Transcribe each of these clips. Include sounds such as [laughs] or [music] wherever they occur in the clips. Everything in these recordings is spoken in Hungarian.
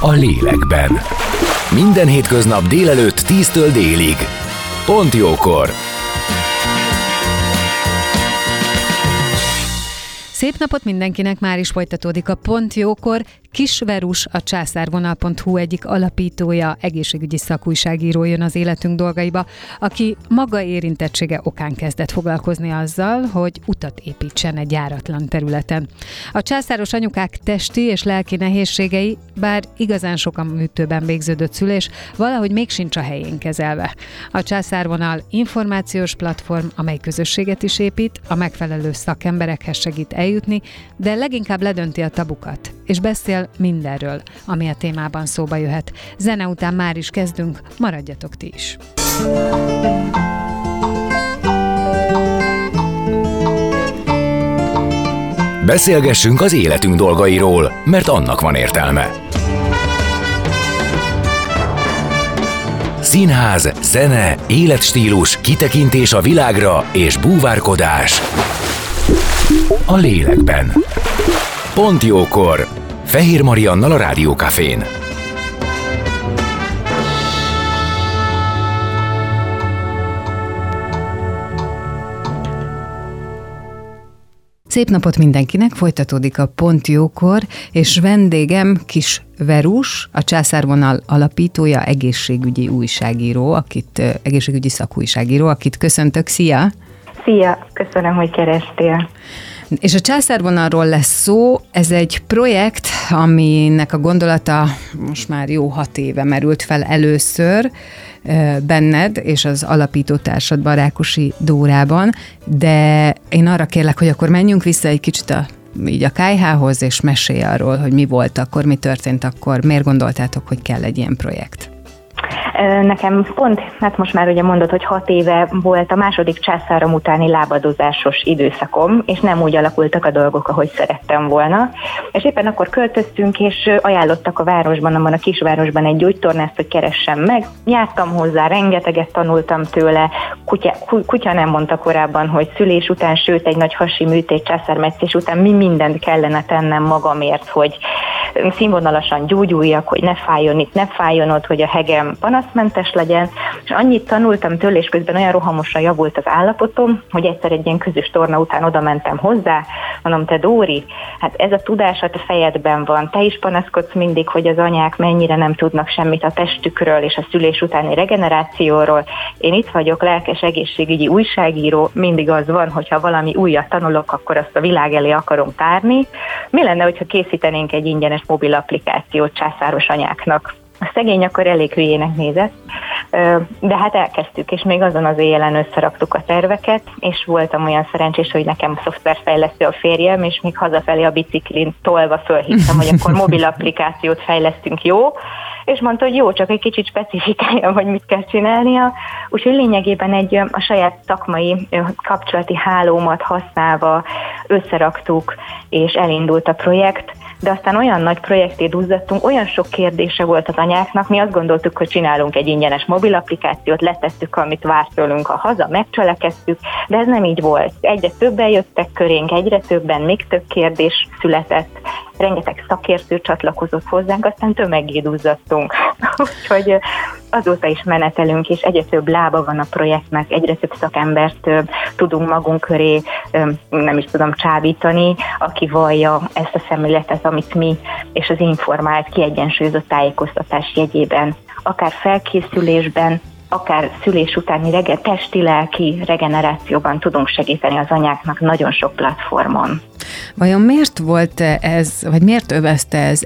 a lélekben. Minden hétköznap délelőtt 10-től délig. Pont jókor! Szép napot mindenkinek, már is folytatódik a Pont Jókor. Kisverus, a császárvonal.hu egyik alapítója, egészségügyi szakújságíró jön az életünk dolgaiba, aki maga érintettsége okán kezdett foglalkozni azzal, hogy utat építsen egy járatlan területen. A császáros anyukák testi és lelki nehézségei, bár igazán sokan műtőben végződött szülés, valahogy még sincs a helyén kezelve. A császárvonal információs platform, amely közösséget is épít, a megfelelő szakemberekhez segít eljutni, de leginkább ledönti a tabukat, és beszél mindenről, ami a témában szóba jöhet. Zene után már is kezdünk, maradjatok ti is. Beszélgessünk az életünk dolgairól, mert annak van értelme. Színház, zene, életstílus, kitekintés a világra és búvárkodás. A lélekben. Pont jókor! Fehér Mariannal a Rádiókafén. Szép napot mindenkinek, folytatódik a Pont Jókor, és vendégem Kis Verus, a Császárvonal alapítója, egészségügyi újságíró, akit, egészségügyi szakújságíró, akit köszöntök, szia! Szia, köszönöm, hogy kerestél. És a császárvonalról lesz szó, ez egy projekt, aminek a gondolata most már jó hat éve merült fel először benned és az alapító társadban, Rákosi Dórában, de én arra kérlek, hogy akkor menjünk vissza egy kicsit a így a kájhához, és mesélj arról, hogy mi volt akkor, mi történt akkor, miért gondoltátok, hogy kell egy ilyen projekt? Nekem pont, hát most már ugye mondod, hogy hat éve volt a második császárom utáni lábadozásos időszakom, és nem úgy alakultak a dolgok, ahogy szerettem volna. És éppen akkor költöztünk, és ajánlottak a városban, abban a kisvárosban egy gyógytornást, hogy keressem meg. Jártam hozzá, rengeteget tanultam tőle. Kutya, kutya nem mondta korábban, hogy szülés után, sőt egy nagy hasi műtét, császármetszés után mi mindent kellene tennem magamért, hogy színvonalasan gyógyuljak, hogy ne fájjon itt, ne fájjon ott, hogy a hegem panaszmentes legyen, és annyit tanultam tőle, és közben olyan rohamosan javult az állapotom, hogy egyszer egy ilyen közös torna után oda mentem hozzá, mondom, te Dóri, hát ez a tudás a te fejedben van, te is panaszkodsz mindig, hogy az anyák mennyire nem tudnak semmit a testükről és a szülés utáni regenerációról. Én itt vagyok, lelkes egészségügyi újságíró, mindig az van, hogyha valami újat tanulok, akkor azt a világ elé akarom tárni. Mi lenne, hogyha készítenénk egy ingyenes mobil applikációt császáros anyáknak? A szegény akkor elég hülyének nézett, de hát elkezdtük, és még azon az éjjelen összeraktuk a terveket, és voltam olyan szerencsés, hogy nekem szoftverfejlesztő a férjem, és még hazafelé a biciklin tolva fölhívtam, hogy akkor mobil applikációt fejlesztünk, jó? És mondta, hogy jó, csak egy kicsit specifikálja, hogy mit kell csinálnia. Úgyhogy lényegében egy a saját szakmai kapcsolati hálómat használva összeraktuk, és elindult a projekt de aztán olyan nagy projekté duzzadtunk, olyan sok kérdése volt az anyáknak, mi azt gondoltuk, hogy csinálunk egy ingyenes mobil applikációt, letettük, amit várt tőlünk a haza, megcselekeztük, de ez nem így volt. Egyre többen jöttek körénk, egyre többen, még több kérdés született, rengeteg szakértő csatlakozott hozzánk, aztán tömegé duzzadtunk. [laughs] Úgyhogy azóta is menetelünk, és egyre több lába van a projektnek, egyre több szakembert tudunk magunk köré, nem is tudom, csábítani, aki vallja ezt a szemléletet, amit mi, és az informált, kiegyensúlyozott tájékoztatás jegyében, akár felkészülésben, akár szülés utáni rege, testi-lelki regenerációban tudunk segíteni az anyáknak nagyon sok platformon. Vajon miért volt ez, vagy miért övezte ez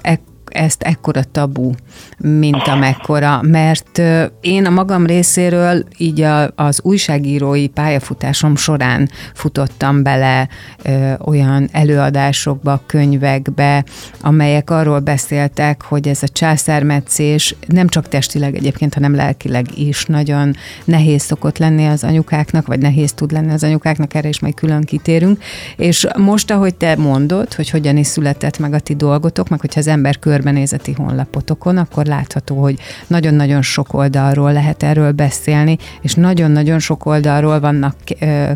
ezt ekkora tabu, mint amekkora, mert én a magam részéről így a, az újságírói pályafutásom során futottam bele ö, olyan előadásokba, könyvekbe, amelyek arról beszéltek, hogy ez a császármetszés nem csak testileg egyébként, hanem lelkileg is nagyon nehéz szokott lenni az anyukáknak, vagy nehéz tud lenni az anyukáknak, erre is majd külön kitérünk. És most, ahogy te mondod, hogy hogyan is született meg a ti dolgotok, meg hogyha az ember körbenézeti honlapotokon, akkor látható, hogy nagyon-nagyon sok oldalról lehet erről beszélni, és nagyon-nagyon sok oldalról vannak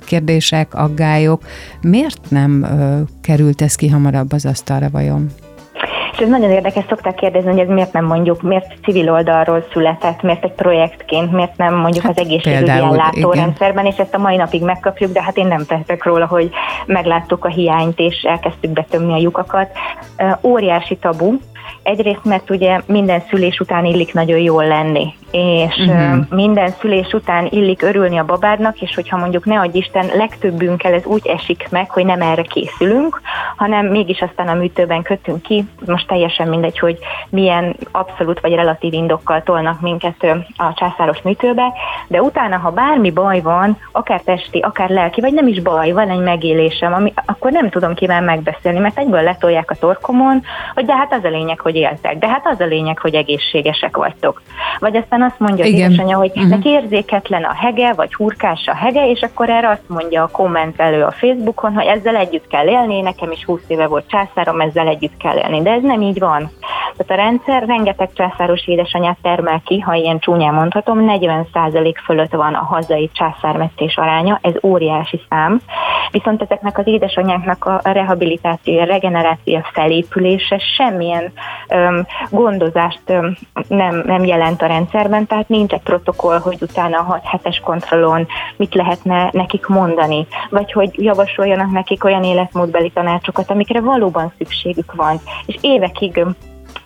kérdések, aggályok. Miért nem került ez ki hamarabb az asztalra vajon? És ez nagyon érdekes, szokták kérdezni, hogy ez miért nem mondjuk, miért civil oldalról született, miért egy projektként, miért nem mondjuk hát, az egészségügyi ellátórendszerben, és ezt a mai napig megkapjuk, de hát én nem tehetek róla, hogy megláttuk a hiányt, és elkezdtük betömni a lyukakat. óriási tabu, Egyrészt, mert ugye minden szülés után illik nagyon jól lenni, és uh-huh. minden szülés után illik örülni a babádnak, és hogyha mondjuk ne adj Isten, legtöbbünkkel ez úgy esik meg, hogy nem erre készülünk, hanem mégis aztán a műtőben kötünk ki, most teljesen mindegy, hogy milyen abszolút vagy relatív indokkal tolnak minket a császáros műtőbe, de utána, ha bármi baj van, akár testi, akár lelki, vagy nem is baj, van egy megélésem, ami, akkor nem tudom kivel megbeszélni, mert egyből letolják a torkomon, hogy de hát az a lényeg, hogy éltek, de hát az a lényeg, hogy egészségesek vagytok. Vagy aztán azt mondja Igen. az édesanyja, hogy uh-huh. neki érzéketlen a hege, vagy hurkás a hege, és akkor erre azt mondja a kommentelő a Facebookon, hogy ezzel együtt kell élni, nekem is 20 éve volt császárom, ezzel együtt kell élni. De ez nem így van. Tehát a rendszer rengeteg császáros édesanyát termel ki, ha ilyen csúnyán mondhatom, 40% fölött van a hazai császármetszés aránya, ez óriási szám. Viszont ezeknek az édesanyáknak a rehabilitáció, a regeneráció, felépülése semmilyen öm, gondozást öm, nem, nem jelent a rendszerben, tehát nincs egy protokoll, hogy utána a 6 hetes kontrollon mit lehetne nekik mondani, vagy hogy javasoljanak nekik olyan életmódbeli tanácsokat, amikre valóban szükségük van. És évekig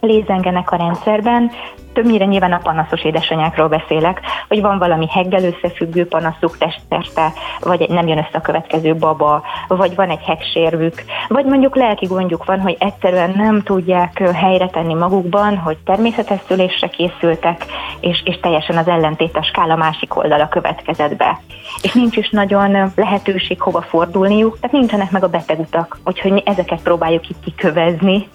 lézengenek a rendszerben, többnyire nyilván a panaszos édesanyákról beszélek, hogy van valami heggel összefüggő panaszuk testszerte, vagy nem jön össze a következő baba, vagy van egy hegsérvük, vagy mondjuk lelki gondjuk van, hogy egyszerűen nem tudják helyre tenni magukban, hogy természetes szülésre készültek, és, és teljesen az ellentét a skála másik oldala következett be. És nincs is nagyon lehetőség hova fordulniuk, tehát nincsenek meg a betegutak, úgyhogy mi ezeket próbáljuk itt kikövezni,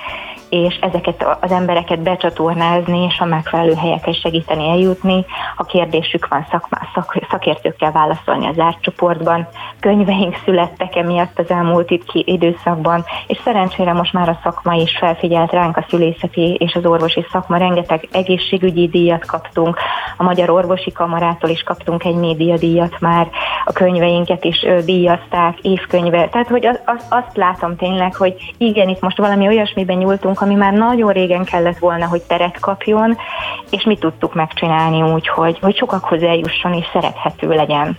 és ezeket az embereket becsatornázni, és a megfelelő helyekre segíteni eljutni. Ha kérdésük van, szakmá, szak, szakértőkkel válaszolni az árcsoportban. Könyveink születtek emiatt az elmúlt időszakban, és szerencsére most már a szakma is felfigyelt ránk a szülészeti és az orvosi szakma. Rengeteg egészségügyi díjat kaptunk, a Magyar Orvosi Kamarától is kaptunk egy médiadíjat már, a könyveinket is díjazták, évkönyve. Tehát, hogy az, azt látom tényleg, hogy igen, itt most valami olyasmiben nyúltunk, ami már nagyon régen kellett volna, hogy teret kapjon, és mi tudtuk megcsinálni úgy, hogy, hogy sokakhoz eljusson és szerethető legyen.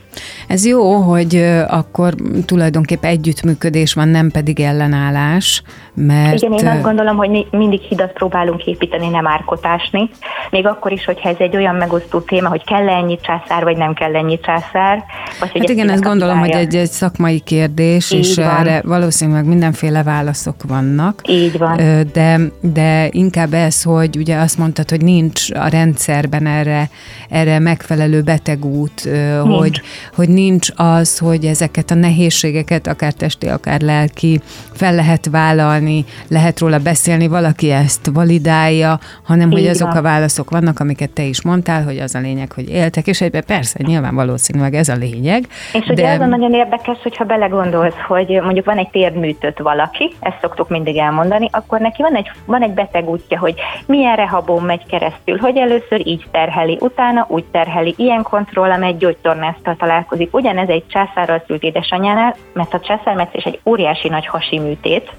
Ez jó, hogy akkor tulajdonképpen együttműködés van, nem pedig ellenállás, mert... Igen, én azt gondolom, hogy mi mindig hidat próbálunk építeni, nem árkotásni. Még akkor is, hogyha ez egy olyan megosztó téma, hogy kell ennyi császár, vagy nem kell ennyi császár. Vagy hát igen, ezt gondolom, hogy egy, egy szakmai kérdés, Így és van. erre valószínűleg mindenféle válaszok vannak. Így van. De, de inkább ez, hogy ugye azt mondtad, hogy nincs a rendszerben erre, erre megfelelő betegút, nincs. hogy, hogy nincs az, hogy ezeket a nehézségeket, akár testi, akár lelki, fel lehet vállalni, lehet róla beszélni, valaki ezt validálja, hanem hogy azok a válaszok vannak, amiket te is mondtál, hogy az a lényeg, hogy éltek, és egyben persze, nyilván valószínűleg ez a lényeg. És de... ugye az a nagyon érdekes, hogyha belegondolsz, hogy mondjuk van egy térdműtött valaki, ezt szoktuk mindig elmondani, akkor neki van egy, van egy beteg útja, hogy milyen rehabon megy keresztül, hogy először így terheli, utána úgy terheli, ilyen kontroll, amely gyógytornásztal találkozik. Ugyanez egy császárral szült édesanyánál, mert a császármetszés egy óriási nagy hasi műtét,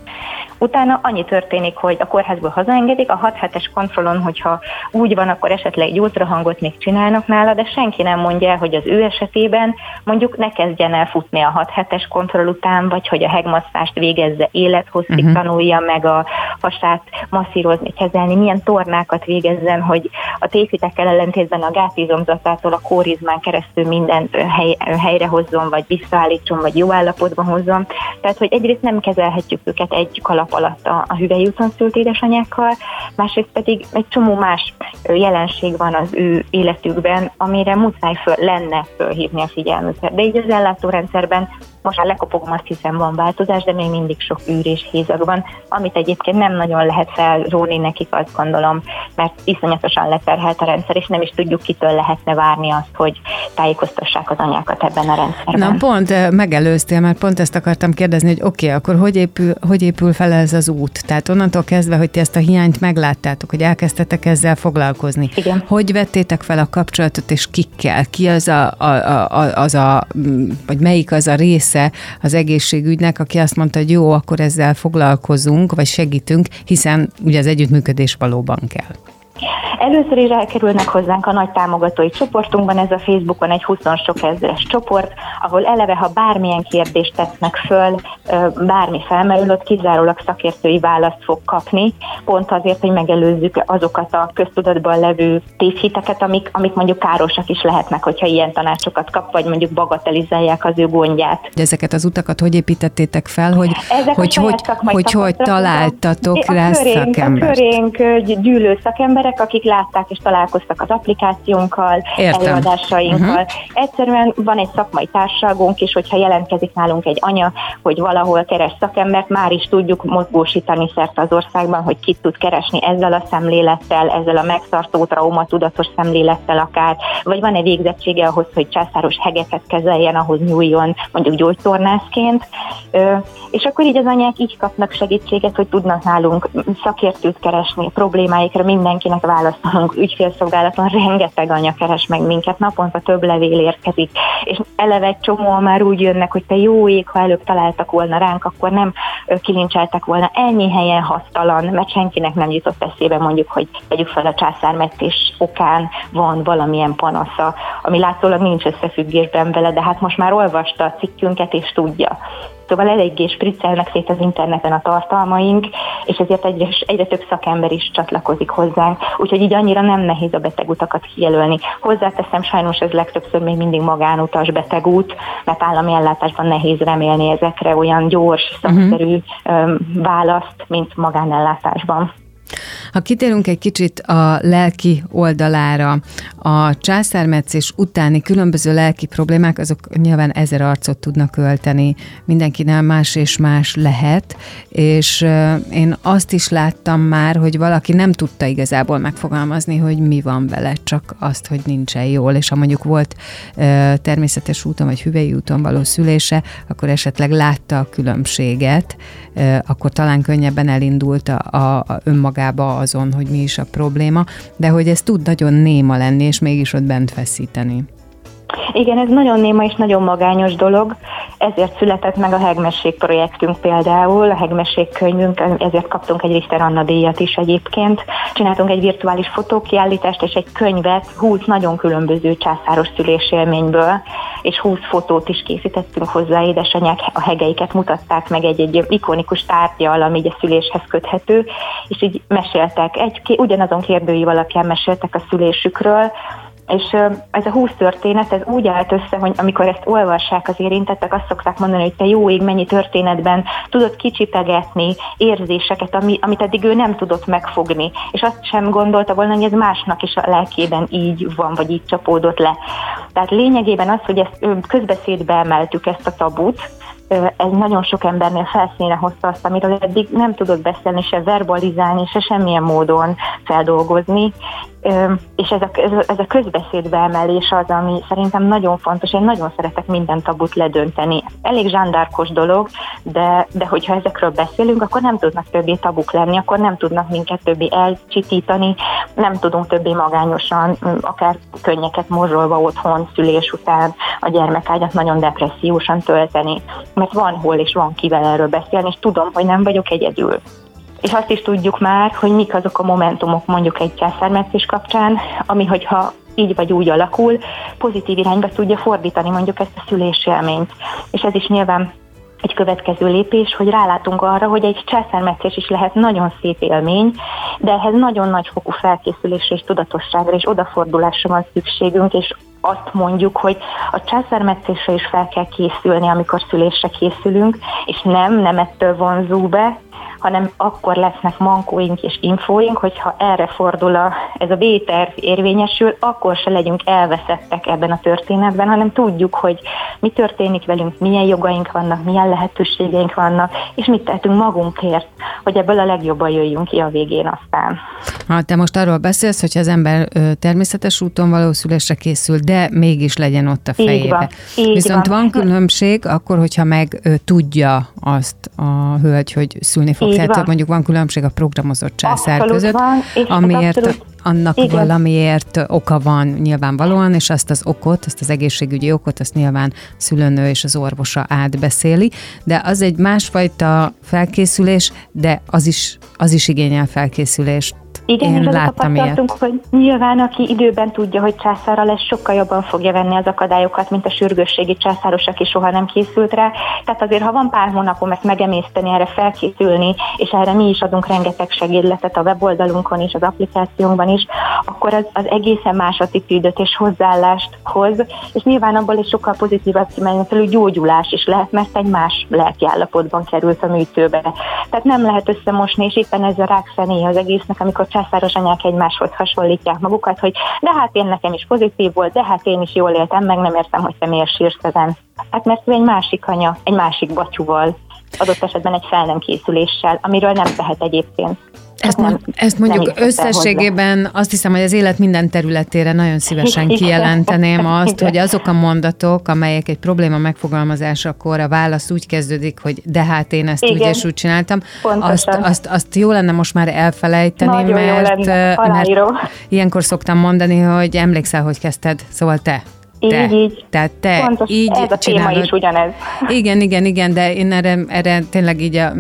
Utána annyi történik, hogy a kórházból hazaengedik, a 6 hetes kontrollon, hogyha úgy van, akkor esetleg egy ultrahangot még csinálnak nála, de senki nem mondja hogy az ő esetében mondjuk ne kezdjen el futni a 6 hetes kontroll után, vagy hogy a hegmasszást végezze élethosszig, uh-huh. tanulja meg a folyamatát masszírozni, kezelni, milyen tornákat végezzen, hogy a tévhitekkel ellentétben a gátizomzatától a kórizmán keresztül mindent hely, helyre hozzon, vagy visszaállítson, vagy jó állapotban hozzon. Tehát, hogy egyrészt nem kezelhetjük őket egy kalap alatt a, a hüvelyúton szült édesanyákkal, másrészt pedig egy csomó más jelenség van az ő életükben, amire muszáj föl, lenne fölhívni a figyelmüket. De így az ellátórendszerben most már lekopogom, azt hiszem van változás, de még mindig sok űr és hézag van, amit egyébként nem nagyon lehet felróni nekik, azt gondolom, mert iszonyatosan leterhelt a rendszer, és nem is tudjuk, kitől lehetne várni azt, hogy tájékoztassák az anyákat ebben a rendszerben. Na pont megelőztél, mert pont ezt akartam kérdezni, hogy oké, okay, akkor hogy épül, hogy épül fel ez az út? Tehát onnantól kezdve, hogy ti ezt a hiányt megláttátok, hogy elkezdtetek ezzel foglalkozni. Igen. Hogy vettétek fel a kapcsolatot, és kikkel? Ki az a, a, a, az a, vagy melyik az a része része az egészségügynek, aki azt mondta, hogy jó, akkor ezzel foglalkozunk, vagy segítünk, hiszen ugye az együttműködés valóban kell. Először is elkerülnek hozzánk a nagy támogatói csoportunkban, ez a Facebookon egy 20 sok ezres csoport, ahol eleve, ha bármilyen kérdést tesznek föl, bármi felmerül, ott kizárólag szakértői választ fog kapni, pont azért, hogy megelőzzük azokat a köztudatban levő tévhiteket, amik, amik mondjuk károsak is lehetnek, hogyha ilyen tanácsokat kap, vagy mondjuk bagatelizálják az ő gondját. De ezeket az utakat hogy építettétek fel, hogy Ezek hogy, hogy, hogy, hogy találtatok rá szakembert? A körénk gyűlő szakemberek, akik látták és találkoztak az applikációnkkal, Értem. előadásainkkal. Uh-huh. Egyszerűen van egy szakmai társágunk is, hogyha jelentkezik nálunk egy anya, hogy valahol keres szakembert, már is tudjuk mozgósítani szerte az országban, hogy kit tud keresni ezzel a szemlélettel, ezzel a megtartó trauma tudatos szemlélettel akár, vagy van egy végzettsége ahhoz, hogy császáros hegeket kezeljen, ahhoz nyúljon mondjuk gyógytornászként, és akkor így az anyák így kapnak segítséget, hogy tudnak nálunk szakértőt keresni, problémáikra mindenkinek válaszolunk, ügyfélszolgálaton rengeteg anya keres meg minket, naponta több levél érkezik, és eleve egy csomó már úgy jönnek, hogy te jó ég, ha előbb találtak volna ránk, akkor nem kilincseltek volna ennyi helyen hasztalan, mert senkinek nem jutott eszébe mondjuk, hogy tegyük fel a császármettés okán van valamilyen panasza, ami látszólag nincs összefüggésben vele, de hát most már olvasta a cikkünket és tudja. Szóval eléggé spriccelnek szét az interneten a tartalmaink, és ezért egyre, egyre több szakember is csatlakozik hozzánk, úgyhogy így annyira nem nehéz a betegutakat kijelölni. Hozzáteszem, sajnos ez legtöbbször még mindig magánutas betegút, mert állami ellátásban nehéz remélni ezekre olyan gyors, szakszerű uh-huh. választ, mint magánellátásban. Ha kitérünk egy kicsit a lelki oldalára, a császármetszés utáni különböző lelki problémák, azok nyilván ezer arcot tudnak ölteni, mindenkinek más és más lehet, és én azt is láttam már, hogy valaki nem tudta igazából megfogalmazni, hogy mi van vele, csak azt, hogy nincsen jól, és ha mondjuk volt természetes úton vagy hüvei úton való szülése, akkor esetleg látta a különbséget, akkor talán könnyebben elindult a, a önmagába azon, hogy mi is a probléma, de hogy ez tud nagyon néma lenni, és mégis ott bent feszíteni. Igen, ez nagyon néma és nagyon magányos dolog, ezért született meg a Hegmesség projektünk például, a Hegmesség könyvünk, ezért kaptunk egy Richter Anna díjat is egyébként. Csináltunk egy virtuális fotókiállítást és egy könyvet 20 nagyon különböző császáros szülésélményből, és 20 fotót is készítettünk hozzá, édesanyák a hegeiket mutatták meg egy-egy ikonikus tárgyal, ami a szüléshez köthető, és így meséltek, egy, ugyanazon kérdőív alapján meséltek a szülésükről, és ez a húsz történet, ez úgy állt össze, hogy amikor ezt olvassák az érintettek, azt szokták mondani, hogy te jó ég, mennyi történetben tudod kicsipegetni érzéseket, ami, amit eddig ő nem tudott megfogni. És azt sem gondolta volna, hogy ez másnak is a lelkében így van, vagy így csapódott le. Tehát lényegében az, hogy ezt közbeszédbe emeltük ezt a tabut, ez nagyon sok embernél felszínre hozta azt, amiről eddig nem tudott beszélni, se verbalizálni, se semmilyen módon feldolgozni, és ez a, ez a közbeszédbe emelés az, ami szerintem nagyon fontos. Én nagyon szeretek minden tabut ledönteni. Elég zsándárkos dolog, de, de hogyha ezekről beszélünk, akkor nem tudnak többé tabuk lenni, akkor nem tudnak minket többé elcsitítani, nem tudunk többé magányosan, akár könnyeket morzsolva otthon, szülés után a gyermekágyat nagyon depressziósan tölteni. Mert van hol és van kivel erről beszélni, és tudom, hogy nem vagyok egyedül és azt is tudjuk már, hogy mik azok a momentumok mondjuk egy császármetszés kapcsán, ami hogyha így vagy úgy alakul, pozitív irányba tudja fordítani mondjuk ezt a szülésélményt. És ez is nyilván egy következő lépés, hogy rálátunk arra, hogy egy császármetszés is lehet nagyon szép élmény, de ehhez nagyon nagy fokú felkészülésre és tudatosságra és odafordulásra van szükségünk, és azt mondjuk, hogy a császármetszésre is fel kell készülni, amikor szülésre készülünk, és nem, nem ettől vonzó be, hanem akkor lesznek mankóink és infóink, hogyha erre fordul a, ez a B-terv érvényesül, akkor se legyünk elveszettek ebben a történetben, hanem tudjuk, hogy mi történik velünk, milyen jogaink vannak, milyen lehetőségeink vannak, és mit tehetünk magunkért, hogy ebből a legjobban jöjjünk ki a végén aztán. Ha te most arról beszélsz, hogy az ember természetes úton való szülésre készül, de mégis legyen ott a fejébe. Így van, így Viszont van. van különbség akkor, hogyha meg tudja azt a hölgy, hogy szülni fog. Tehát van. mondjuk van különbség a programozott császár abszolút között, van, amiért abszolút, annak igen. valamiért oka van nyilvánvalóan, és azt az okot, azt az egészségügyi okot, azt nyilván szülőnő és az orvosa átbeszéli, de az egy másfajta felkészülés, de az is, az is igényel felkészülést igen, Én és az tapasztaltunk, hogy nyilván aki időben tudja, hogy császára lesz, sokkal jobban fogja venni az akadályokat, mint a sürgősségi császáros, aki soha nem készült rá. Tehát azért, ha van pár hónapom ezt megemészteni, erre felkészülni, és erre mi is adunk rengeteg segédletet a weboldalunkon és az applikációnkban is, akkor az, az egészen más attitűdöt és hozzáállást hoz, és nyilván abból is sokkal pozitívabb kimenettelő gyógyulás is lehet, mert egy más lelki állapotban került a műtőbe. Tehát nem lehet összemosni, és éppen ez a rákszené az egésznek, amikor császáros anyák egymáshoz hasonlítják magukat, hogy de hát én nekem is pozitív volt, de hát én is jól éltem, meg nem értem, hogy te miért sírsz ezen. Hát mert egy másik anya, egy másik batyúval, adott esetben egy fel nem készüléssel, amiről nem tehet egyébként. Ezt, nem, ezt mondjuk összességében hozzá. azt hiszem, hogy az élet minden területére nagyon szívesen kijelenteném [laughs] azt, hogy azok a mondatok, amelyek egy probléma megfogalmazásakor a válasz úgy kezdődik, hogy de hát én ezt Igen. úgy és úgy csináltam, azt, azt, azt jó lenne most már elfelejteni, nagyon mert, mert ilyenkor szoktam mondani, hogy emlékszel, hogy kezdted, szóval te te, így, így. Tehát te Pontos, így ez a csinálod. téma is ugyanez. Igen, igen, igen, de én erre, erre tényleg így a,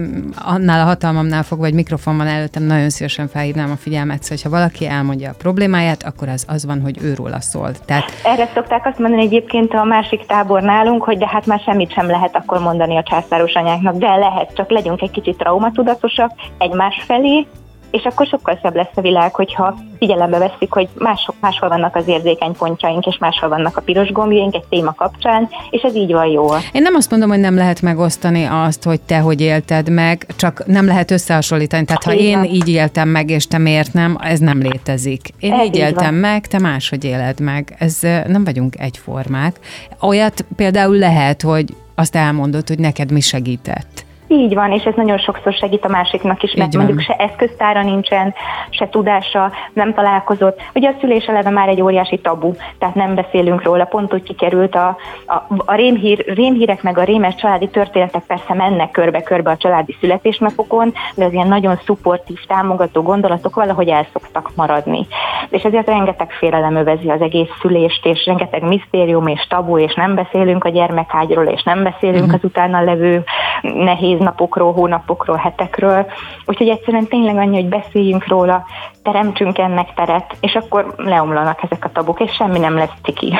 annál a hatalmamnál fogva, vagy mikrofon van előttem, nagyon szívesen felhívnám a figyelmet, hogy ha valaki elmondja a problémáját, akkor az az van, hogy őróla szól. Tehát... Erre szokták azt mondani egyébként a másik tábor nálunk, hogy de hát már semmit sem lehet akkor mondani a császáros anyáknak, de lehet, csak legyünk egy kicsit traumatudatosak egymás felé, és akkor sokkal szebb lesz a világ, hogyha figyelembe veszik, hogy mások, máshol vannak az érzékeny pontjaink, és máshol vannak a piros gombjaink egy téma kapcsán, és ez így van jó. Én nem azt mondom, hogy nem lehet megosztani azt, hogy te hogy élted meg, csak nem lehet összehasonlítani. Tehát ha én így éltem meg, és te miért nem, ez nem létezik. Én ez így, így éltem van. meg, te máshogy éled meg. Ez nem vagyunk egyformák. Olyat például lehet, hogy azt elmondod, hogy neked mi segített. Így van, és ez nagyon sokszor segít a másiknak is, mert mondjuk se eszköztára nincsen, se tudása, nem találkozott. Ugye a szülés eleve már egy óriási tabu, tehát nem beszélünk róla, pont úgy kikerült a, a, a rémhír, rémhírek meg a rémes családi történetek persze mennek körbe-körbe a családi születésnapokon, de az ilyen nagyon szupportív, támogató gondolatok valahogy el szoktak maradni. És ezért rengeteg félelem övezi az egész szülést, és rengeteg misztérium és tabu, és nem beszélünk a gyermekágyról, és nem beszélünk uh-huh. az utána levő nehéz napokról, hónapokról, hetekről. Úgyhogy egyszerűen tényleg annyi, hogy beszéljünk róla, teremtsünk ennek teret, és akkor leomlanak ezek a tabuk, és semmi nem lesz ciki. [laughs]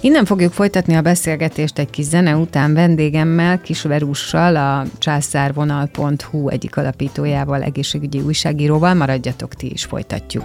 Innen fogjuk folytatni a beszélgetést egy kis zene után vendégemmel, Kisverussal, a császárvonal.hu egyik alapítójával, egészségügyi újságíróval. Maradjatok, ti is folytatjuk.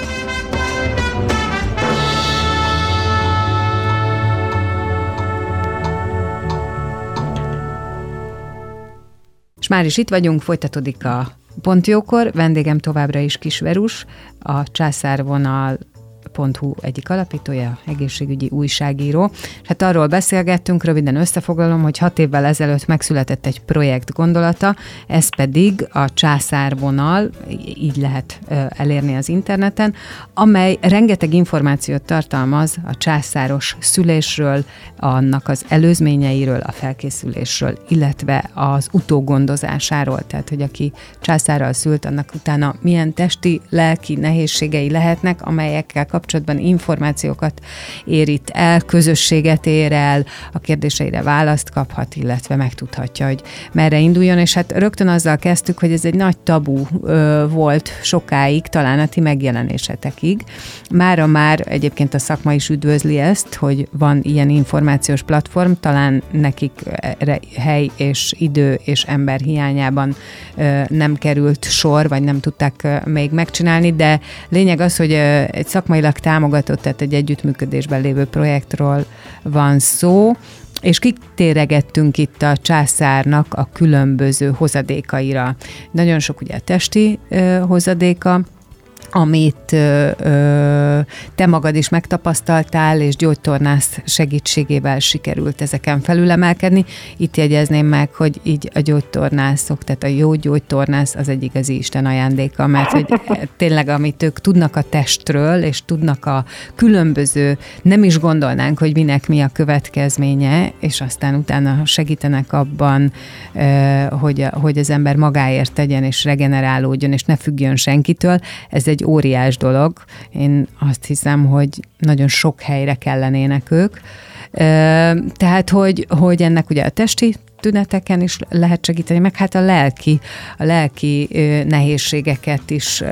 Már is itt vagyunk, folytatódik a Pontjókor, vendégem továbbra is Kisverus, a császárvonal hu egyik alapítója, egészségügyi újságíró. Hát arról beszélgettünk, röviden összefoglalom, hogy hat évvel ezelőtt megszületett egy projekt gondolata, ez pedig a császárvonal, így lehet elérni az interneten, amely rengeteg információt tartalmaz a császáros szülésről, annak az előzményeiről, a felkészülésről, illetve az utógondozásáról, tehát hogy aki császárral szült, annak utána milyen testi, lelki nehézségei lehetnek, amelyekkel kapcsolatban információkat érít el, közösséget ér el, a kérdéseire választ kaphat, illetve megtudhatja, hogy merre induljon, és hát rögtön azzal kezdtük, hogy ez egy nagy tabu ö, volt sokáig, talán a ti megjelenésetekig. Mára már egyébként a szakma is üdvözli ezt, hogy van ilyen információs platform, talán nekik hely és idő és ember hiányában ö, nem került sor, vagy nem tudták még megcsinálni, de lényeg az, hogy egy szakmailag támogatott, tehát egy együttműködésben lévő projektről van szó, és kitéregettünk itt a császárnak a különböző hozadékaira. Nagyon sok ugye a testi hozadéka, amit ö, ö, te magad is megtapasztaltál, és gyógytornász segítségével sikerült ezeken felülemelkedni. Itt jegyezném meg, hogy így a gyógytornászok, tehát a jó gyógytornász az egy igazi Isten ajándéka, mert hogy [laughs] tényleg amit ők tudnak a testről, és tudnak a különböző, nem is gondolnánk, hogy minek mi a következménye, és aztán utána segítenek abban, hogy, hogy az ember magáért tegyen, és regenerálódjon, és ne függjön senkitől. Ez egy egy óriás dolog. Én azt hiszem, hogy nagyon sok helyre kellenének ők. Tehát, hogy, hogy ennek ugye a testi tüneteken is lehet segíteni, meg hát a lelki, a lelki nehézségeket is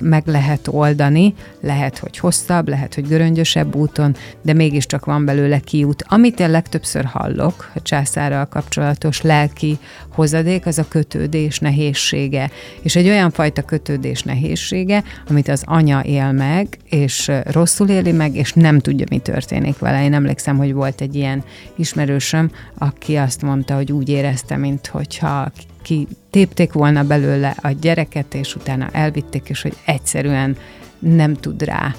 meg lehet oldani. Lehet, hogy hosszabb, lehet, hogy göröngyösebb úton, de mégiscsak van belőle kiút. Amit én legtöbbször hallok, a császárral kapcsolatos lelki hozadék, az a kötődés nehézsége. És egy olyan fajta kötődés nehézsége, amit az anya él meg, és rosszul éli meg, és nem tudja, mi történik vele. Én emlékszem, hogy volt egy ilyen ismerősöm, aki azt mondta, hogy úgy érezte, mintha ki tépték volna belőle a gyereket, és utána elvitték, és hogy egyszerűen nem tud rá,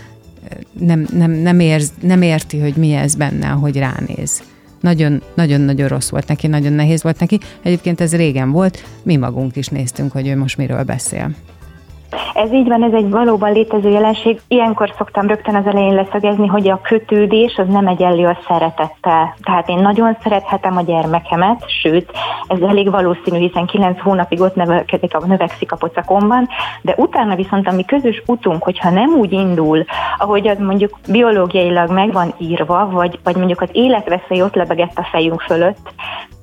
nem, nem, nem, érz, nem érti, hogy mi ez benne, ahogy ránéz. Nagyon-nagyon rossz volt neki, nagyon nehéz volt neki. Egyébként ez régen volt, mi magunk is néztünk, hogy ő most miről beszél. Ez így van, ez egy valóban létező jelenség. Ilyenkor szoktam rögtön az elején leszögezni, hogy a kötődés az nem egyenlő a szeretettel. Tehát én nagyon szerethetem a gyermekemet, sőt, ez elég valószínű, hiszen 9 hónapig ott nevelkedik, a, növekszik a pocakomban, de utána viszont a mi közös utunk, hogyha nem úgy indul, ahogy az mondjuk biológiailag meg van írva, vagy, vagy mondjuk az életveszély ott lebegett a fejünk fölött,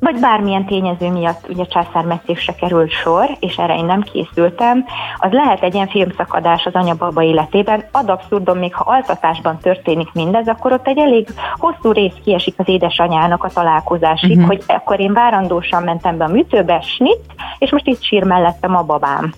vagy bármilyen tényező miatt ugye császármetszésre került sor, és erre én nem készültem, az lehet egy ilyen filmszakadás az anya-baba életében. Ad abszurdum, még ha altatásban történik mindez, akkor ott egy elég hosszú rész kiesik az édesanyának a találkozásig, uh-huh. hogy akkor én várandósan mentem be a műtőbe, snit, és most itt sír mellettem a babám.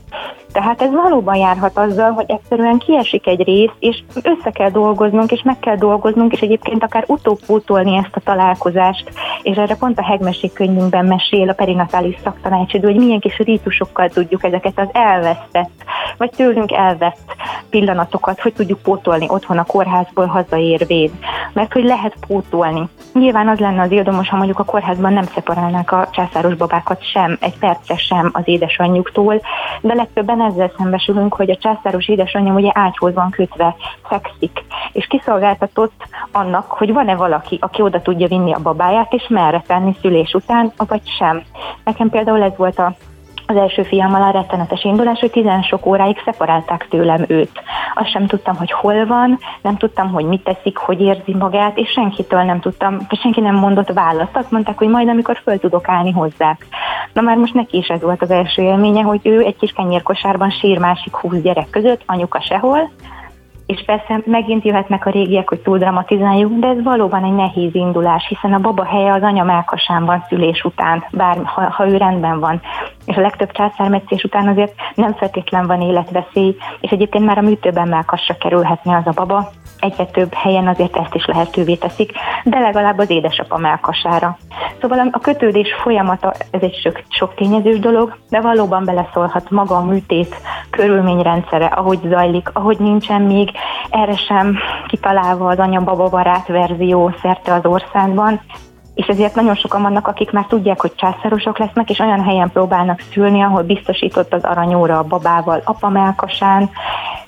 Tehát ez valóban járhat azzal, hogy egyszerűen kiesik egy rész, és össze kell dolgoznunk, és meg kell dolgoznunk, és egyébként akár utópótolni ezt a találkozást. És erre pont a hegmesség könyvünkben mesél a perinatális szaktanácsidő, hogy milyen kis rítusokkal tudjuk ezeket az elvesztett, vagy tőlünk elvett pillanatokat, hogy tudjuk pótolni otthon a kórházból hazaérvéd. Mert hogy lehet pótolni. Nyilván az lenne az érdomos, ha mondjuk a kórházban nem szeparálnák a császáros babákat sem, egy percre sem az édesanyjuktól, de legtöbben ezzel szembesülünk, hogy a császáros édesanyja ugye ágyhoz van kötve, fekszik, és kiszolgáltatott annak, hogy van-e valaki, aki oda tudja vinni a babáját, és merre tenni szülés után, vagy sem. Nekem például ez volt a az első fiammal a rettenetes indulás, hogy tizen sok óráig szeparálták tőlem őt. Azt sem tudtam, hogy hol van, nem tudtam, hogy mit teszik, hogy érzi magát, és senkitől nem tudtam, senki nem mondott választ. Azt mondták, hogy majd amikor föl tudok állni hozzák. Na már most neki is ez volt az első élménye, hogy ő egy kis kenyérkosárban sír másik húsz gyerek között, anyuka sehol, és persze megint jöhetnek a régiek, hogy túl dramatizáljuk, de ez valóban egy nehéz indulás, hiszen a baba helye az anya melkasán van szülés után, bár ha, ha ő rendben van. És a legtöbb császármetszés után azért nem feltétlen van életveszély, és egyébként már a műtőben melkasra kerülhetne az a baba, egyre több helyen azért ezt is lehetővé teszik, de legalább az édesapa melkasára. Szóval a kötődés folyamata, ez egy sok, sok tényezős dolog, de valóban beleszólhat maga a műtét körülményrendszere, ahogy zajlik, ahogy nincsen még erre sem kitalálva az anya-baba barát verzió szerte az országban, és ezért nagyon sokan vannak, akik már tudják, hogy császárosok lesznek, és olyan helyen próbálnak szülni, ahol biztosított az aranyóra a babával, apamelkasán,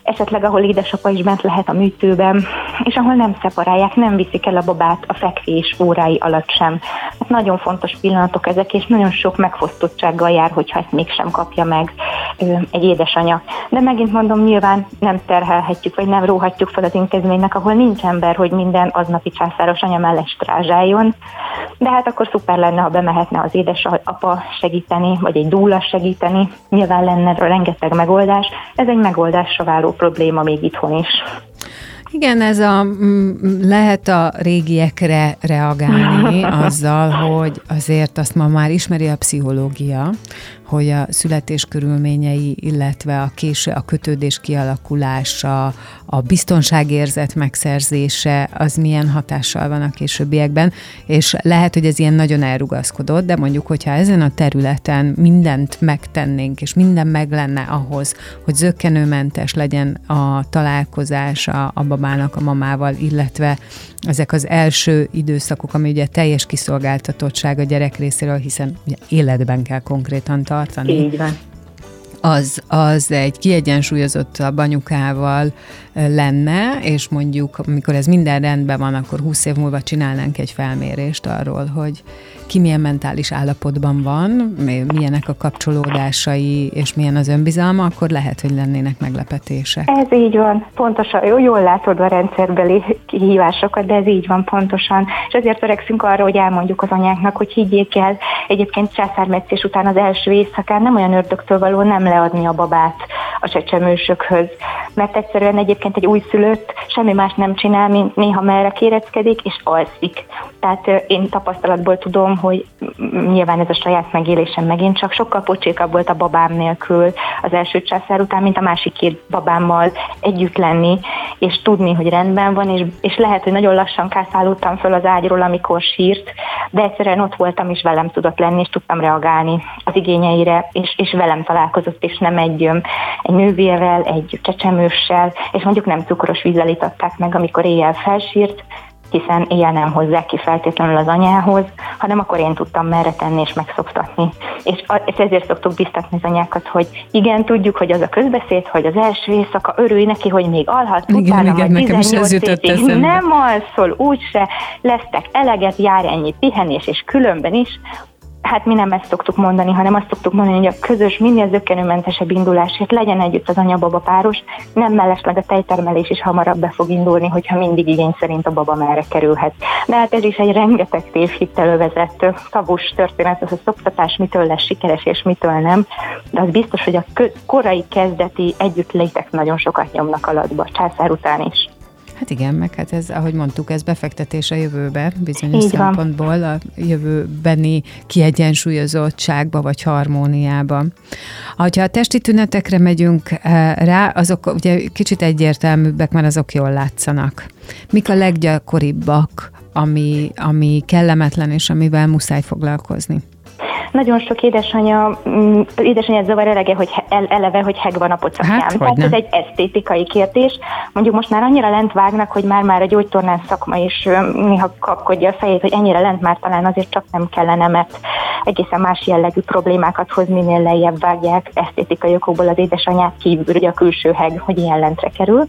esetleg ahol édesapa is bent lehet a műtőben, és ahol nem szeparálják, nem viszik el a babát a fekvés órái alatt sem. Hát nagyon fontos pillanatok ezek, és nagyon sok megfosztottsággal jár, hogyha ezt mégsem kapja meg egy édesanya. De megint mondom, nyilván nem terhelhetjük, vagy nem róhatjuk fel az intézménynek, ahol nincs ember, hogy minden aznapi császáros anya mellett strázsáljon, de hát akkor szuper lenne, ha bemehetne az édesapa segíteni, vagy egy dúla segíteni. Nyilván lenne rengeteg megoldás. Ez egy megoldásra váló probléma még itthon is. Igen, ez a lehet a régiekre reagálni [laughs] azzal, hogy azért azt ma már ismeri a pszichológia, hogy a születés körülményei, illetve a késő, a kötődés kialakulása, a biztonságérzet megszerzése, az milyen hatással van a későbbiekben, és lehet, hogy ez ilyen nagyon elrugaszkodott, de mondjuk, hogyha ezen a területen mindent megtennénk, és minden meg lenne ahhoz, hogy zöggenőmentes legyen a találkozás a, a babának a mamával, illetve ezek az első időszakok, ami ugye teljes kiszolgáltatottság a gyerek részéről, hiszen ugye életben kell konkrétan tartani. Így van az, az egy kiegyensúlyozott anyukával lenne, és mondjuk, amikor ez minden rendben van, akkor 20 év múlva csinálnánk egy felmérést arról, hogy ki milyen mentális állapotban van, milyenek a kapcsolódásai, és milyen az önbizalma, akkor lehet, hogy lennének meglepetések. Ez így van, pontosan. Jó, jól látod a rendszerbeli kihívásokat, de ez így van pontosan. És ezért törekszünk arra, hogy elmondjuk az anyáknak, hogy higgyék el, egyébként császármetszés után az első éjszakán nem olyan ördögtől való nem leadni a babát a csecsemősökhöz. Mert egyszerűen egyébként egy újszülött semmi más nem csinál, mint néha merre kéreckedik és alszik. Tehát én tapasztalatból tudom, hogy nyilván ez a saját megélésem megint csak sokkal pocsékabb volt a babám nélkül az első császár után, mint a másik két babámmal együtt lenni, és tudni, hogy rendben van, és, és lehet, hogy nagyon lassan kászálódtam föl az ágyról, amikor sírt, de egyszerűen ott voltam, és velem tudott lenni, és tudtam reagálni az igényeire, és, és velem találkozott, és nem egy, egy nővérrel, egy csecsemőssel, és mondjuk nem cukros vízzel meg, amikor éjjel felsírt, hiszen éjjel nem hozzák ki feltétlenül az anyához, hanem akkor én tudtam merre tenni és megszoktatni. És, és ezért szoktuk biztatni az anyákat, hogy igen, tudjuk, hogy az a közbeszéd, hogy az első éjszaka örülj neki, hogy még alhat, igen, utána igen, majd 18 évig nem alszol, úgyse lesztek eleget, jár ennyi pihenés, és különben is, hát mi nem ezt szoktuk mondani, hanem azt szoktuk mondani, hogy a közös, minél zökkenőmentesebb indulásért legyen együtt az anya-baba páros, nem mellesleg a tejtermelés is hamarabb be fog indulni, hogyha mindig igény szerint a baba merre kerülhet. De hát ez is egy rengeteg tévhittel övezett szavus történet, az a szoktatás mitől lesz sikeres és mitől nem, de az biztos, hogy a korai kezdeti együttlétek nagyon sokat nyomnak alatba, császár után is. Hát igen, meg hát ez, ahogy mondtuk, ez befektetés a jövőbe, bizonyos Így szempontból, van. a jövőbeni kiegyensúlyozottságba vagy harmóniába. Ha a testi tünetekre megyünk eh, rá, azok ugye kicsit egyértelműbbek, mert azok jól látszanak. Mik a leggyakoribbak, ami, ami kellemetlen és amivel muszáj foglalkozni? Nagyon sok édesanya, mm, édesanyja zavar elege, hogy eleve, hogy heg van a pocakján. Hát, Tehát ez egy esztétikai kérdés. Mondjuk most már annyira lent vágnak, hogy már-már a gyógytornán szakma is néha kapkodja a fejét, hogy ennyire lent már talán azért csak nem kellene, mert egészen más jellegű problémákat hoz, minél lejjebb vágják esztétikai okokból az édesanyát kívül, ugye a külső heg, hogy ilyen lentre kerül.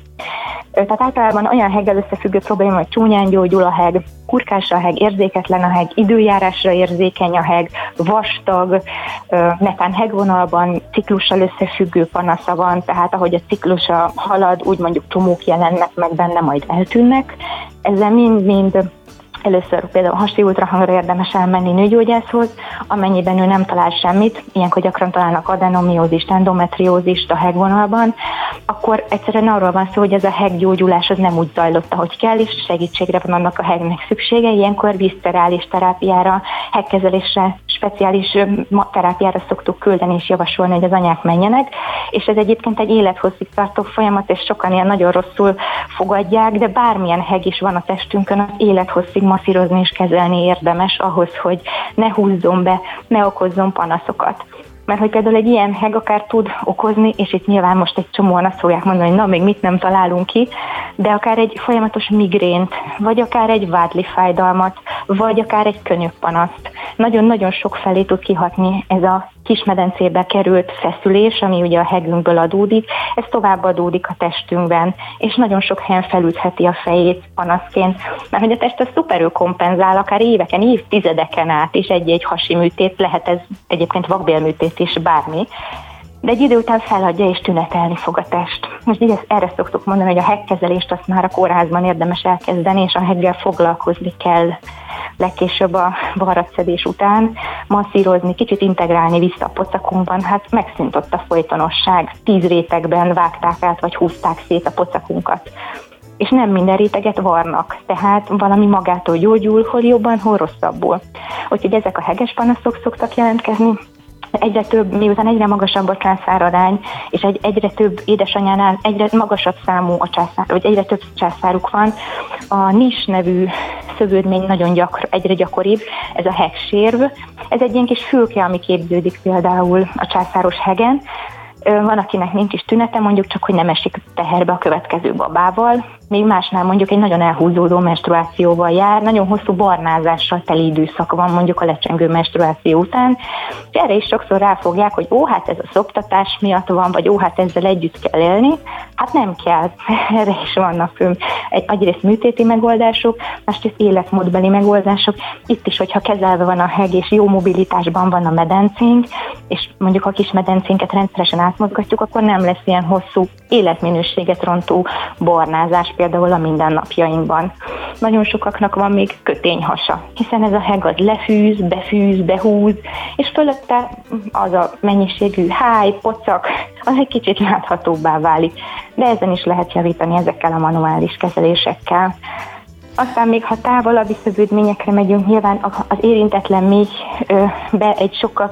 Tehát általában olyan heggel összefüggő probléma, hogy csúnyán gyógyul a heg, kurkás a heg, érzéketlen a heg, időjárásra érzékeny a heg, vastag, netán hegvonalban ciklussal összefüggő panasza van, tehát ahogy a ciklusa halad, úgy mondjuk csomók jelennek meg benne, majd eltűnnek. Ezzel mind-mind Először például hasi ultrahangra érdemes elmenni nőgyógyászhoz, amennyiben ő nem talál semmit, ilyenkor gyakran találnak adenomiózist, endometriózist a hegvonalban, akkor egyszerűen arról van szó, hogy ez a heggyógyulás az nem úgy zajlott, ahogy kell, és segítségre van annak a hegnek szüksége. Ilyenkor vízterális terápiára, hegkezelésre, speciális terápiára szoktuk küldeni és javasolni, hogy az anyák menjenek, és ez egyébként egy élethosszig tartó folyamat, és sokan ilyen nagyon rosszul fogadják, de bármilyen heg is van a testünkön, az élethosszig masszírozni és kezelni érdemes ahhoz, hogy ne húzzon be, ne okozzon panaszokat. Mert hogy például egy ilyen heg akár tud okozni, és itt nyilván most egy csomóan azt fogják mondani, hogy na, még mit nem találunk ki, de akár egy folyamatos migrént, vagy akár egy vádli fájdalmat, vagy akár egy könyökpanaszt. Nagyon-nagyon sok felé tud kihatni ez a kismedencébe került feszülés, ami ugye a hegünkből adódik, ez tovább adódik a testünkben, és nagyon sok helyen felütheti a fejét panaszként, mert hogy a test az szuperül kompenzál, akár éveken, évtizedeken át, és egy-egy hasi műtét, lehet ez egyébként vakbélműtét is, bármi, de egy idő után feladja és tünetelni fog a test. Most így ezt, erre szoktuk mondani, hogy a hegkezelést azt már a kórházban érdemes elkezdeni, és a heggel foglalkozni kell legkésőbb a baratszedés után, masszírozni, kicsit integrálni vissza a pocakunkban, hát megszűnt ott a folytonosság. Tíz rétegben vágták át, vagy húzták szét a pocakunkat és nem minden réteget varnak, tehát valami magától gyógyul, hol jobban, hol rosszabbul. Úgyhogy ezek a heges panaszok szoktak jelentkezni, egyre több, miután egyre magasabb a császárarány, és egy, egyre több édesanyánál egyre magasabb számú a császár, vagy egyre több császáruk van, a nis nevű szövődmény nagyon gyakor, egyre gyakoribb, ez a hegsérv. Ez egy ilyen kis fülke, ami képződik például a császáros hegen, van, akinek nincs is tünete, mondjuk csak, hogy nem esik teherbe a következő babával, még másnál mondjuk egy nagyon elhúzódó menstruációval jár, nagyon hosszú barnázással teli időszak van mondjuk a lecsengő menstruáció után, és erre is sokszor ráfogják, hogy ó, hát ez a szoptatás miatt van, vagy ó, hát ezzel együtt kell élni. Hát nem kell, [laughs] erre is vannak egy, egyrészt műtéti megoldások, másrészt életmódbeli megoldások. Itt is, hogyha kezelve van a heg, és jó mobilitásban van a medencénk, és mondjuk a kis medencénket rendszeresen átmozgatjuk, akkor nem lesz ilyen hosszú életminőséget rontó barnázás például a mindennapjainkban. Nagyon sokaknak van még kötényhasa, hiszen ez a heg az lefűz, befűz, behúz, és fölötte az a mennyiségű háj, pocak, az egy kicsit láthatóbbá válik. De ezen is lehet javítani ezekkel a manuális kezelésekkel. Aztán még ha távolabbi szövődményekre megyünk, nyilván az érintetlen még be egy sokkal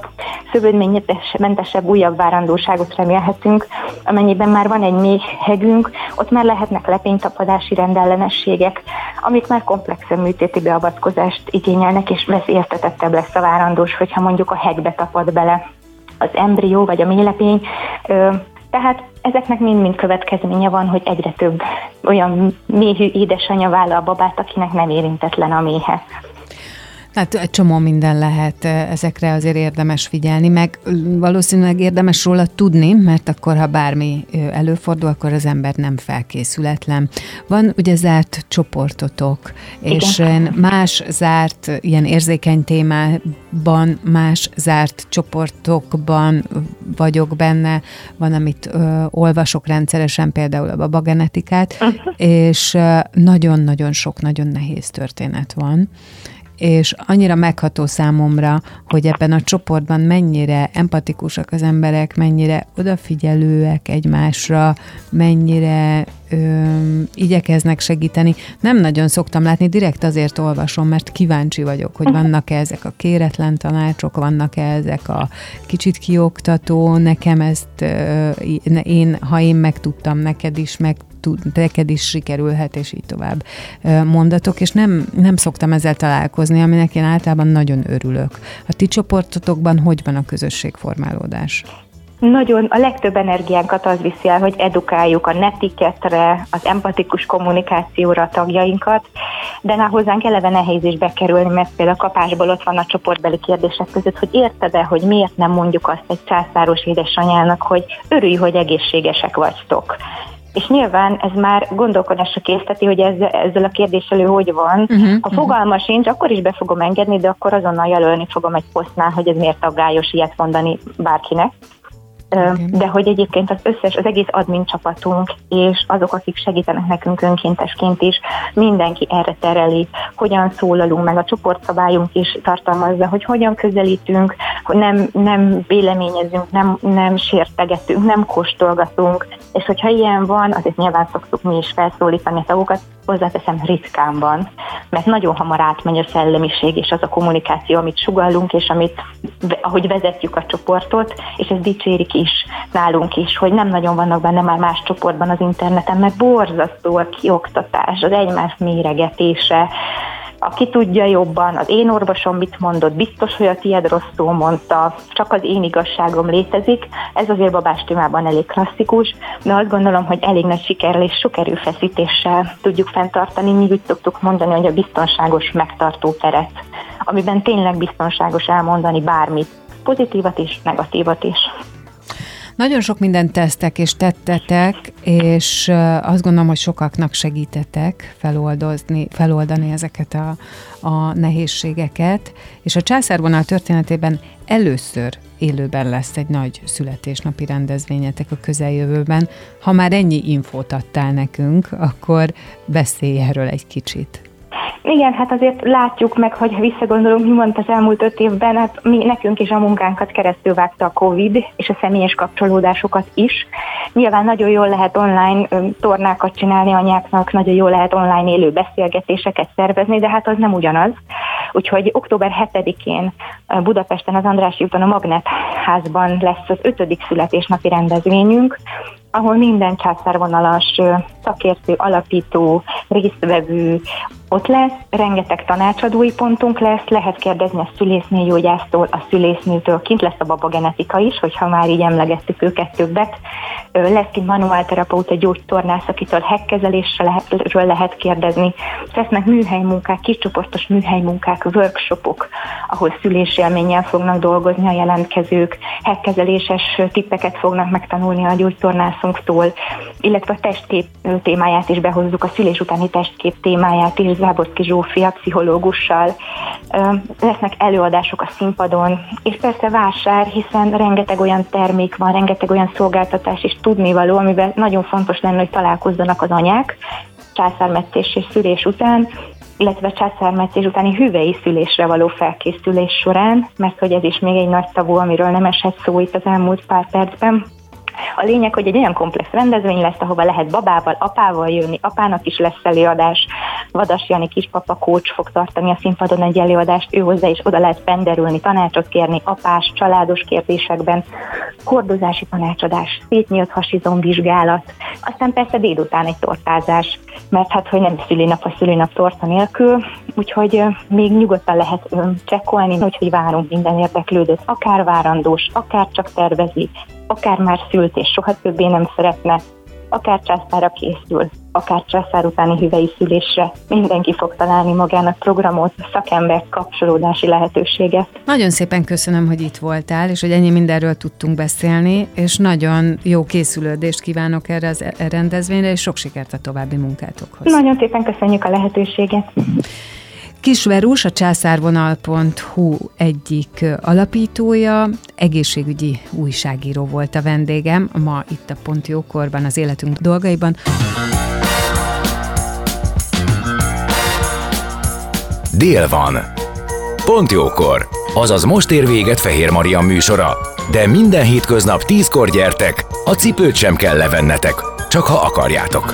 szövődménymentesebb újabb várandóságot remélhetünk, amennyiben már van egy mély hegünk, ott már lehetnek lepénytapadási rendellenességek, amik már komplexebb műtéti beavatkozást igényelnek, és veszélyeztetettebb lesz a várandós, hogyha mondjuk a hegbe tapad bele. Az embrió vagy a mélylepény, tehát ezeknek mind-mind következménye van, hogy egyre több olyan méhű édesanyja vállal a babát, akinek nem érintetlen a méhe. Hát egy csomó minden lehet, ezekre azért érdemes figyelni, meg valószínűleg érdemes róla tudni, mert akkor, ha bármi előfordul, akkor az ember nem felkészületlen. Van ugye zárt csoportotok, és Igen. én más zárt, ilyen érzékeny témában, más zárt csoportokban vagyok benne, van, amit ö, olvasok rendszeresen, például a babagenetikát, és nagyon-nagyon sok, nagyon nehéz történet van és annyira megható számomra, hogy ebben a csoportban mennyire empatikusak az emberek, mennyire odafigyelőek egymásra, mennyire ö, igyekeznek segíteni. Nem nagyon szoktam látni, direkt azért olvasom, mert kíváncsi vagyok, hogy vannak-e ezek a kéretlen tanácsok, vannak-e ezek a kicsit kioktató, nekem ezt ö, én, ha én megtudtam, neked is meg tud, neked is sikerülhet, és így tovább mondatok, és nem, nem szoktam ezzel találkozni, aminek én általában nagyon örülök. A ti csoportotokban hogy van a közösségformálódás? Nagyon, a legtöbb energiánkat az viszi el, hogy edukáljuk a netiketre, az empatikus kommunikációra a tagjainkat, de na hozzánk eleve nehéz is bekerülni, mert például a kapásból ott van a csoportbeli kérdések között, hogy érted-e, hogy miért nem mondjuk azt egy császáros édesanyának, hogy örülj, hogy egészségesek vagytok. És nyilván ez már gondolkodásra készteti, hogy ez, ezzel a kérdéssel ő hogy van. Uh-huh, ha fogalma uh-huh. sincs, akkor is be fogom engedni, de akkor azonnal jelölni fogom egy posztnál, hogy ez miért aggályos ilyet mondani bárkinek. De hogy egyébként az összes, az egész admin csapatunk, és azok, akik segítenek nekünk önkéntesként is, mindenki erre tereli, hogyan szólalunk meg, a csoportszabályunk is tartalmazza, hogy hogyan közelítünk, hogy nem, nem véleményezünk, nem, nem sértegetünk, nem kóstolgatunk, és hogyha ilyen van, azért nyilván szoktuk mi is felszólítani a tagokat, hozzáteszem ritkán van, mert nagyon hamar átmegy a szellemiség és az a kommunikáció, amit sugallunk, és amit, ahogy vezetjük a csoportot, és ez dicsérik is nálunk is, hogy nem nagyon vannak benne már más csoportban az interneten, mert borzasztó a kioktatás, az egymás méregetése, aki tudja jobban, az én orvosom mit mondott, biztos, hogy a tiéd rosszul mondta, csak az én igazságom létezik. Ez azért babás témában elég klasszikus, de azt gondolom, hogy elég nagy sikerrel és sok erőfeszítéssel tudjuk fenntartani. Mi úgy szoktuk mondani, hogy a biztonságos megtartó teret, amiben tényleg biztonságos elmondani bármit, pozitívat is, negatívat is. Nagyon sok mindent tesztek és tettetek, és azt gondolom, hogy sokaknak segítetek feloldozni, feloldani ezeket a, a nehézségeket, és a császárvonal történetében először élőben lesz egy nagy születésnapi rendezvényetek a közeljövőben. Ha már ennyi infót adtál nekünk, akkor beszélj erről egy kicsit. Igen, hát azért látjuk meg, hogy visszagondolunk, mi mondta az elmúlt öt évben, hát mi, nekünk is a munkánkat keresztül vágta a Covid, és a személyes kapcsolódásokat is. Nyilván nagyon jól lehet online tornákat csinálni anyáknak, nagyon jól lehet online élő beszélgetéseket szervezni, de hát az nem ugyanaz. Úgyhogy október 7-én Budapesten az Andrássy úton a Magnet házban lesz az ötödik születésnapi rendezvényünk, ahol minden császárvonalas szakértő, alapító, résztvevő ott lesz, rengeteg tanácsadói pontunk lesz, lehet kérdezni a szülésznőgyógyásztól, a szülésznőtől, kint lesz a babagenetika is, hogyha már így emlegettük őket többet. Lesz egy manuálterapeuta, gyógytornász, akitől hekkezelésről lehet, lehet kérdezni. Lesznek műhelymunkák, kiscsoportos műhelymunkák, workshopok, ahol szülésélménnyel fognak dolgozni a jelentkezők, hekkezeléses tippeket fognak megtanulni a gyógytornászunktól, illetve a testkép témáját is behozzuk, a szülés utáni testkép témáját is, Záborszki Zsófia pszichológussal, lesznek előadások a színpadon, és persze vásár, hiszen rengeteg olyan termék van, rengeteg olyan szolgáltatás és tudnivaló, amiben nagyon fontos lenne, hogy találkozzanak az anyák, császármetszés és szülés után, illetve császármetszés utáni hüvei szülésre való felkészülés során, mert hogy ez is még egy nagy tabu, amiről nem esett szó itt az elmúlt pár percben. A lényeg, hogy egy olyan komplex rendezvény lesz, ahova lehet babával, apával jönni, apának is lesz előadás. Vadas Jani kispapa kócs fog tartani a színpadon egy előadást, ő hozzá is oda lehet penderülni, tanácsot kérni apás, családos kérdésekben, kordozási tanácsadás, szétnyílt hasizom vizsgálat, aztán persze délután egy tortázás, mert hát, hogy nem szülinap a szülinap torta nélkül, úgyhogy még nyugodtan lehet csekkolni, hogy várunk minden érdeklődőt, akár várandós, akár csak tervezi, akár már szült és soha többé nem szeretne, akár császára készül, akár császár utáni hüvei szülésre, mindenki fog találni magának programot, szakember kapcsolódási lehetőséget. Nagyon szépen köszönöm, hogy itt voltál, és hogy ennyi mindenről tudtunk beszélni, és nagyon jó készülődést kívánok erre az e- rendezvényre, és sok sikert a további munkátokhoz. Nagyon szépen köszönjük a lehetőséget. Kisverus, a császárvonal.hu egyik alapítója, egészségügyi újságíró volt a vendégem, ma itt a Pont Jókorban, az életünk dolgaiban. Dél van. Pont jókor. Azaz most ér véget Fehér Maria műsora. De minden hétköznap tízkor gyertek, a cipőt sem kell levennetek, csak ha akarjátok.